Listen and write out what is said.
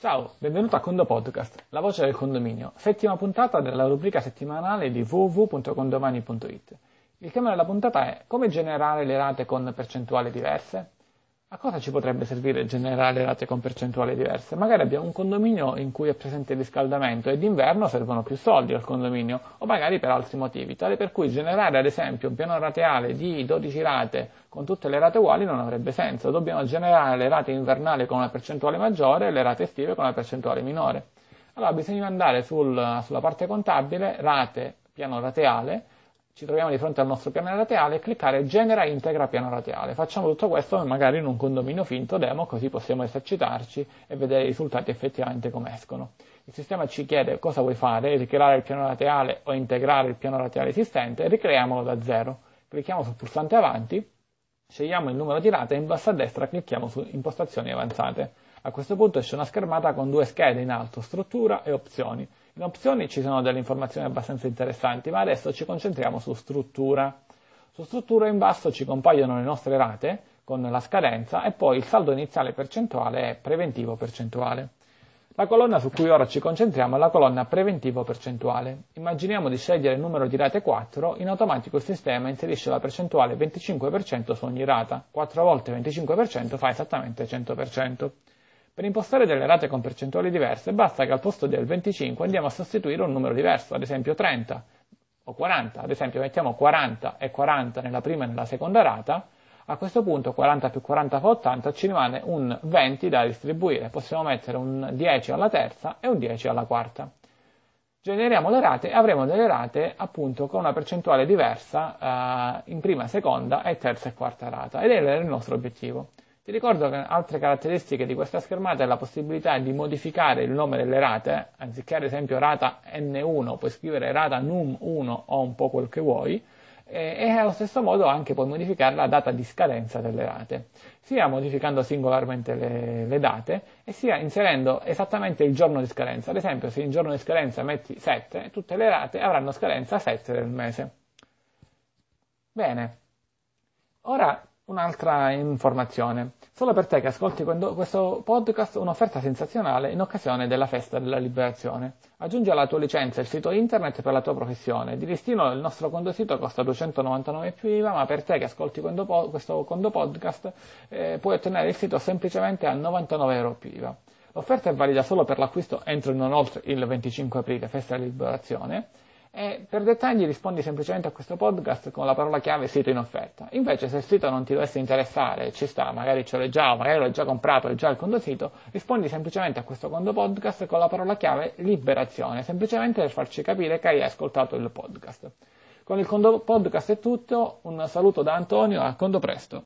Ciao, benvenuto a Condo Podcast, la voce del condominio, settima puntata della rubrica settimanale di www.condomani.it. Il tema della puntata è come generare le rate con percentuali diverse. A cosa ci potrebbe servire generare rate con percentuali diverse? Magari abbiamo un condominio in cui è presente il riscaldamento e d'inverno servono più soldi al condominio, o magari per altri motivi, tale per cui generare ad esempio un piano rateale di 12 rate con tutte le rate uguali non avrebbe senso. Dobbiamo generare le rate invernali con una percentuale maggiore e le rate estive con una percentuale minore. Allora bisogna andare sul, sulla parte contabile, rate, piano rateale, ci troviamo di fronte al nostro piano rateale e cliccare genera integra piano rateale. Facciamo tutto questo magari in un condominio finto demo così possiamo esercitarci e vedere i risultati effettivamente come escono. Il sistema ci chiede cosa vuoi fare, ricreare il piano rateale o integrare il piano rateale esistente ricreiamolo da zero. Clicchiamo sul pulsante avanti, scegliamo il numero di rate e in basso a destra clicchiamo su impostazioni avanzate. A questo punto esce una schermata con due schede in alto, struttura e opzioni. In opzioni ci sono delle informazioni abbastanza interessanti, ma adesso ci concentriamo su struttura. Su struttura in basso ci compaiono le nostre rate con la scadenza e poi il saldo iniziale percentuale è preventivo percentuale. La colonna su cui ora ci concentriamo è la colonna preventivo percentuale. Immaginiamo di scegliere il numero di rate 4, in automatico il sistema inserisce la percentuale 25% su ogni rata. 4 volte 25% fa esattamente 100%. Per impostare delle rate con percentuali diverse basta che al posto del 25 andiamo a sostituire un numero diverso, ad esempio 30 o 40, ad esempio mettiamo 40 e 40 nella prima e nella seconda rata, a questo punto 40 più 40 fa 80, ci rimane un 20 da distribuire, possiamo mettere un 10 alla terza e un 10 alla quarta. Generiamo le rate e avremo delle rate appunto con una percentuale diversa eh, in prima, seconda e terza e quarta rata ed è il nostro obiettivo. Ti ricordo che altre caratteristiche di questa schermata è la possibilità di modificare il nome delle rate, anziché ad esempio rata N1 puoi scrivere rata num1 o un po' quel che vuoi, e allo stesso modo anche puoi modificare la data di scadenza delle rate, sia modificando singolarmente le, le, date e sia inserendo esattamente il giorno di scadenza. Ad esempio, se in giorno di scadenza metti 7, tutte le rate avranno scadenza 7 del mese. Bene, ora un'altra informazione. Solo per te che ascolti questo podcast un'offerta sensazionale in occasione della festa della liberazione. Aggiungi alla tua licenza il sito internet per la tua professione. Di listino il nostro condosito costa 299 più IVA, ma per te che ascolti questo condo podcast eh, puoi ottenere il sito semplicemente a 99 euro più IVA. L'offerta è valida solo per l'acquisto entro e non oltre il 25 aprile, festa della liberazione e per dettagli rispondi semplicemente a questo podcast con la parola chiave sito in offerta. Invece se il sito non ti dovesse interessare, ci sta, magari ce l'hai già, o magari l'hai già comprato, hai già il conto sito, rispondi semplicemente a questo conto podcast con la parola chiave liberazione, semplicemente per farci capire che hai ascoltato il podcast. Con il conto podcast è tutto, un saluto da Antonio, a conto presto.